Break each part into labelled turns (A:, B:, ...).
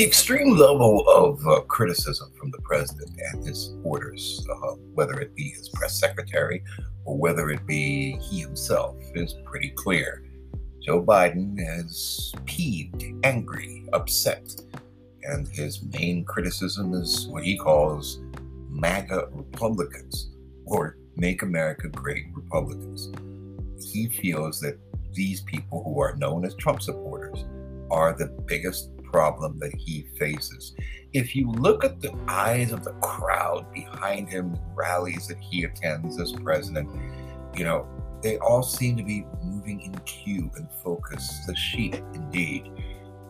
A: The extreme level of uh, criticism from the president and his supporters, uh, whether it be his press secretary or whether it be he himself, is pretty clear. Joe Biden is peeved, angry, upset, and his main criticism is what he calls MAGA Republicans or Make America Great Republicans. He feels that these people who are known as Trump supporters are the biggest problem that he faces. If you look at the eyes of the crowd behind him, rallies that he attends as president, you know, they all seem to be moving in cue and focus. The sheep, indeed,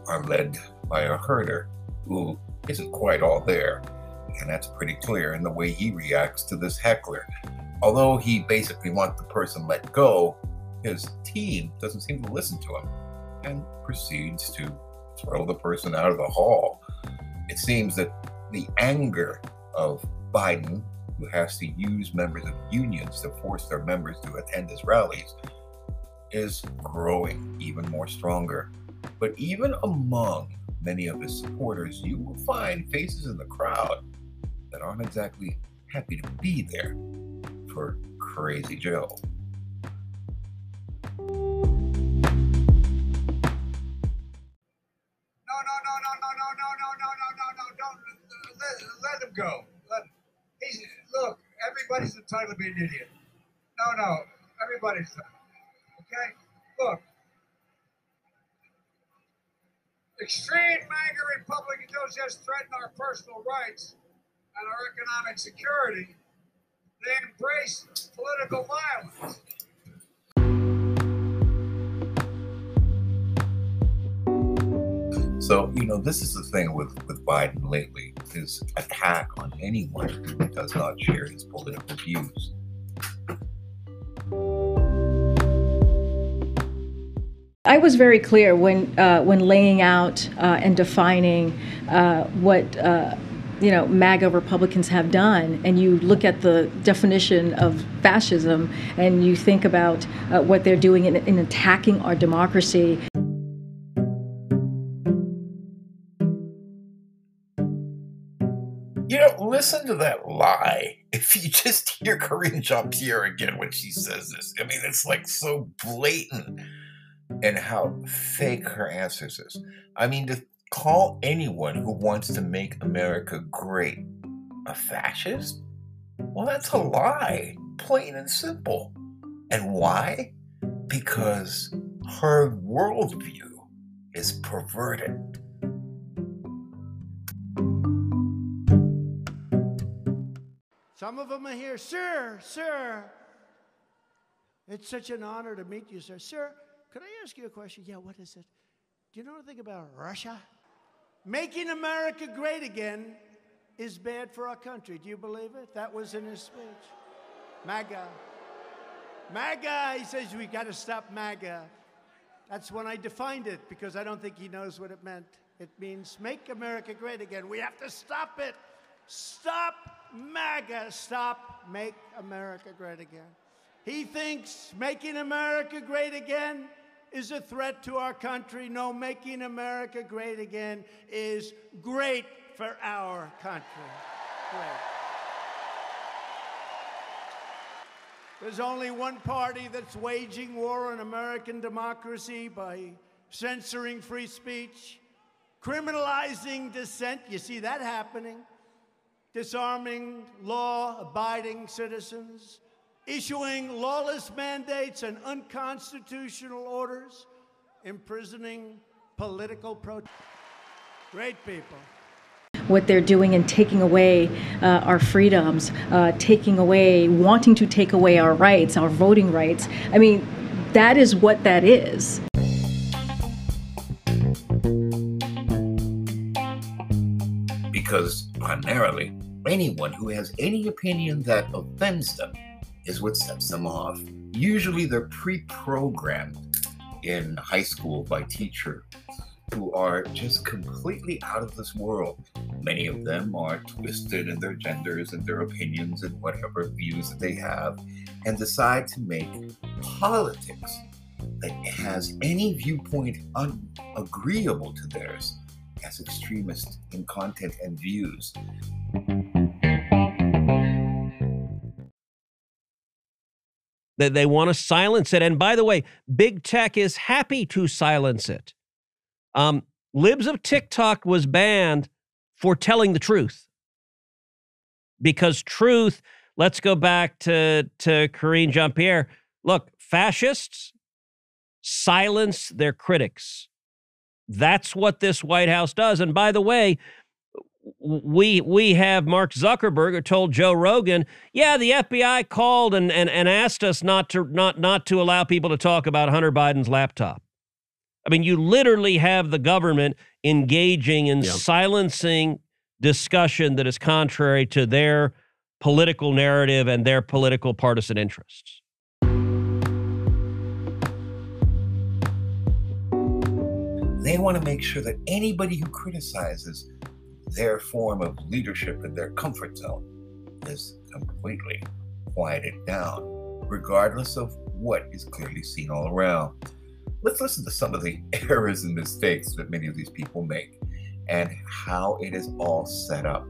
A: are led by a herder who isn't quite all there. And that's pretty clear in the way he reacts to this heckler. Although he basically wants the person let go, his team doesn't seem to listen to him and proceeds to throw the person out of the hall. It seems that the anger of Biden, who has to use members of unions to force their members to attend his rallies, is growing even more stronger. But even among many of his supporters, you will find faces in the crowd that aren't exactly happy to be there for Crazy Joe.
B: Go. Let. He's look. Everybody's entitled to be an idiot. No, no. Everybody's okay. Look. Extreme MAGA Republicans don't just threaten our personal rights and our economic security. They embrace political violence.
A: So, you know, this is the thing with, with Biden lately his attack on anyone who does not share his political views.
C: I was very clear when uh, when laying out uh, and defining uh, what uh, you know MAGA Republicans have done, and you look at the definition of fascism, and you think about uh, what they're doing in, in attacking our democracy.
A: Listen to that lie. If you just hear Karine Jean Pierre again when she says this, I mean, it's like so blatant and how fake her answers is. I mean, to call anyone who wants to make America great a fascist? Well, that's a lie, plain and simple. And why? Because her worldview is perverted.
D: Some of them are here. Sir, sir. It's such an honor to meet you, sir. Sir, could I ask you a question? Yeah, what is it? Do you know anything about Russia? Making America great again is bad for our country. Do you believe it? That was in his speech. MAGA. MAGA, he says we got to stop MAGA. That's when I defined it because I don't think he knows what it meant. It means make America great again. We have to stop it. Stop MAGA, stop, make America great again. He thinks making America great again is a threat to our country. No, making America great again is great for our country. Great. There's only one party that's waging war on American democracy by censoring free speech, criminalizing dissent. You see that happening disarming law abiding citizens, issuing lawless mandates and unconstitutional orders, imprisoning political protesters. Great people.
C: What they're doing and taking away uh, our freedoms, uh, taking away, wanting to take away our rights, our voting rights. I mean, that is what that is.
A: Because primarily, anyone who has any opinion that offends them is what sets them off. Usually they're pre programmed in high school by teachers who are just completely out of this world. Many of them are twisted in their genders and their opinions and whatever views that they have, and decide to make politics that has any viewpoint unagreeable to theirs as extremist in content and views.
E: That they want to silence it. And by the way, big tech is happy to silence it. Um, Libs of TikTok was banned for telling the truth. Because truth, let's go back to, to Karine Jean Pierre. Look, fascists silence their critics. That's what this White House does. And by the way, we we have Mark Zuckerberg who told Joe Rogan, yeah, the FBI called and, and, and asked us not to not not to allow people to talk about Hunter Biden's laptop. I mean, you literally have the government engaging in yep. silencing discussion that is contrary to their political narrative and their political partisan interests.
A: They want to make sure that anybody who criticizes their form of leadership in their comfort zone is completely quieted down, regardless of what is clearly seen all around. Let's listen to some of the errors and mistakes that many of these people make and how it is all set up.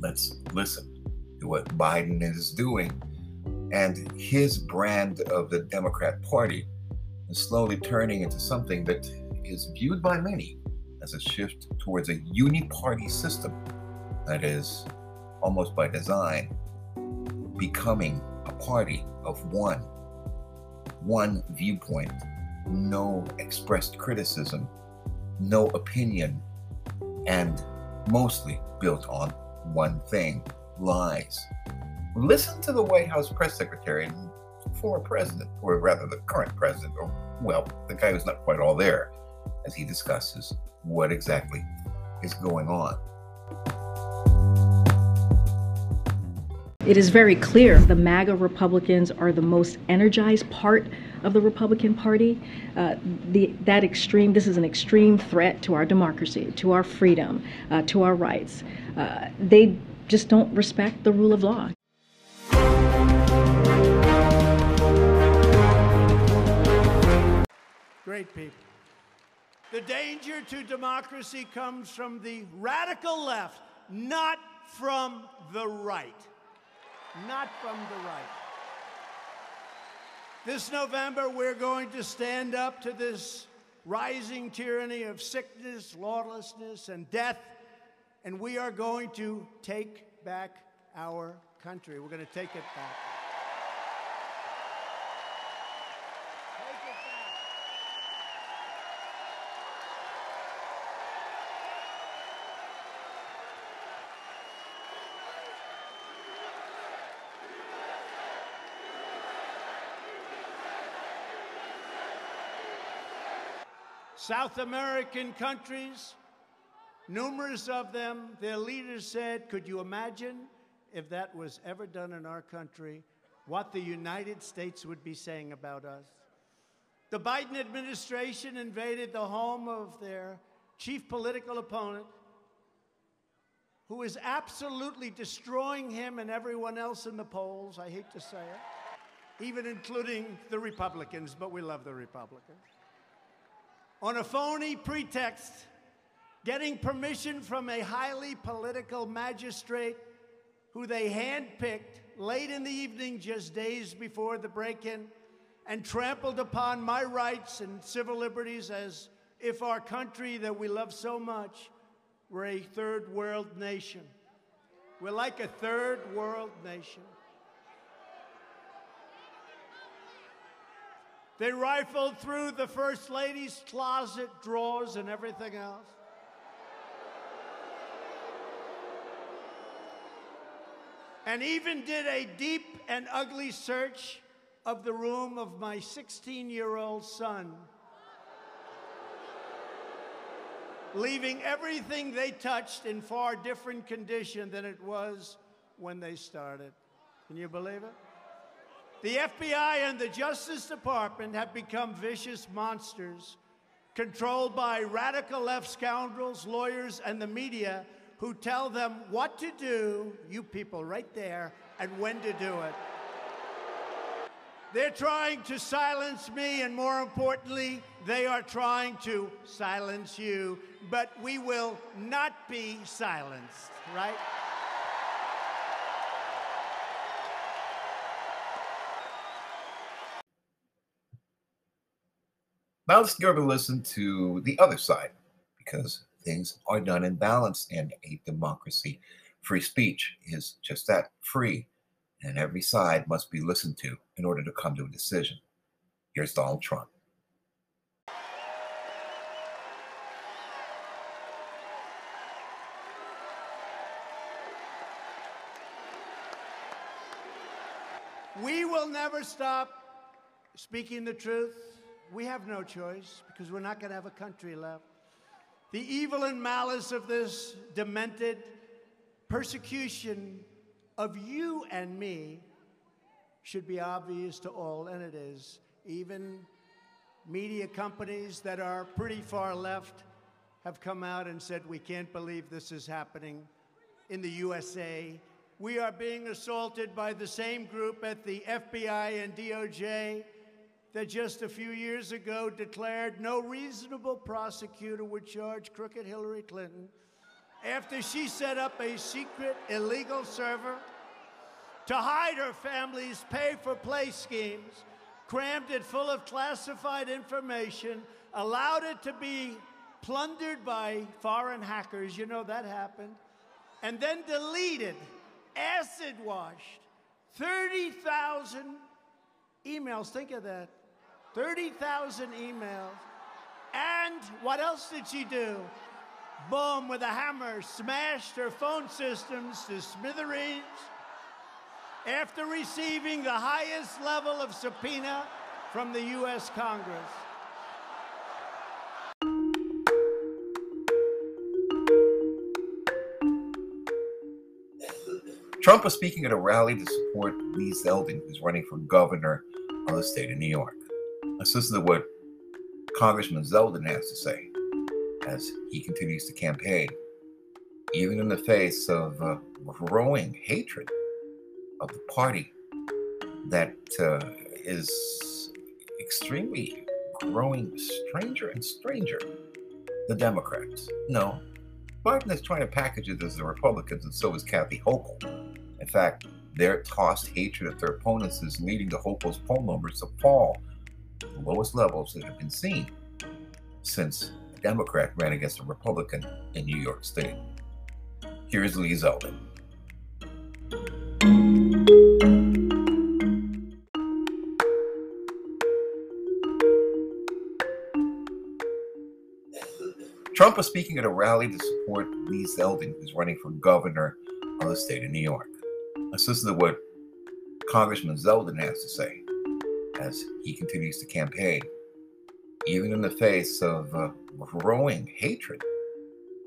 A: Let's listen to what Biden is doing and his brand of the Democrat Party is slowly turning into something that is viewed by many as a shift towards a uni-party system that is almost by design becoming a party of one one viewpoint no expressed criticism no opinion and mostly built on one thing lies. Listen to the white house press secretary and former president or rather the current president or well the guy who's not quite all there as he discusses what exactly is going on.
C: It is very clear the MAGA Republicans are the most energized part of the Republican Party. Uh, the, that extreme, this is an extreme threat to our democracy, to our freedom, uh, to our rights. Uh, they just don't respect the rule of law.
D: Great people. The danger to democracy comes from the radical left, not from the right. Not from the right. This November, we're going to stand up to this rising tyranny of sickness, lawlessness, and death, and we are going to take back our country. We're going to take it back. South American countries, numerous of them, their leaders said, Could you imagine if that was ever done in our country, what the United States would be saying about us? The Biden administration invaded the home of their chief political opponent, who is absolutely destroying him and everyone else in the polls. I hate to say it, even including the Republicans, but we love the Republicans on a phony pretext, getting permission from a highly political magistrate who they handpicked late in the evening, just days before the break in, and trampled upon my rights and civil liberties as if our country that we love so much were a third world nation. We're like a third world nation. They rifled through the First Lady's closet drawers and everything else. And even did a deep and ugly search of the room of my 16 year old son, leaving everything they touched in far different condition than it was when they started. Can you believe it? The FBI and the Justice Department have become vicious monsters, controlled by radical left scoundrels, lawyers, and the media who tell them what to do, you people right there, and when to do it. They're trying to silence me, and more importantly, they are trying to silence you. But we will not be silenced, right?
A: Now let's give a listen to the other side because things are done in balance in a democracy. Free speech is just that free, and every side must be listened to in order to come to a decision. Here's Donald Trump.
D: We will never stop speaking the truth. We have no choice because we're not going to have a country left. The evil and malice of this demented persecution of you and me should be obvious to all, and it is. Even media companies that are pretty far left have come out and said, We can't believe this is happening in the USA. We are being assaulted by the same group at the FBI and DOJ that just a few years ago declared no reasonable prosecutor would charge crooked Hillary Clinton after she set up a secret illegal server to hide her family's pay for play schemes, crammed it full of classified information, allowed it to be plundered by foreign hackers, you know that happened, and then deleted, acid washed 30,000 emails. Think of that. 30,000 emails. And what else did she do? Boom, with a hammer, smashed her phone systems to smithereens after receiving the highest level of subpoena from the U.S. Congress.
A: Trump was speaking at a rally to support Lee Zeldin, who's running for governor of the state of New York. Let's listen to what Congressman Zeldin has to say as he continues to campaign, even in the face of uh, growing hatred of the party that uh, is extremely growing stranger and stranger, the Democrats. No, Biden is trying to package it as the Republicans, and so is Kathy Hochul. In fact, their tossed hatred of their opponents is leading to Hochul's poll numbers to fall the lowest levels that have been seen since a Democrat ran against a Republican in New York State. Here's Lee Zeldin. Trump was speaking at a rally to support Lee Zeldin, who's running for governor of the state of New York. Let's listen to what Congressman Zeldin has to say as he continues to campaign, even in the face of uh, growing hatred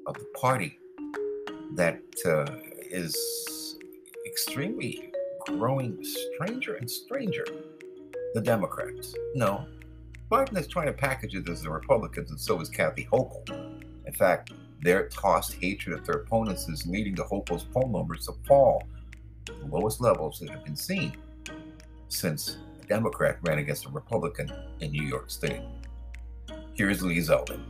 A: of the party that uh, is extremely growing stranger and stranger, the Democrats. No, Biden is trying to package it as the Republicans, and so is Kathy Hochul. In fact, their tossed hatred of their opponents is leading to Hochul's poll numbers to fall to the lowest levels that have been seen since Democrat ran against a Republican in New York State. Here's Lee Zeldin.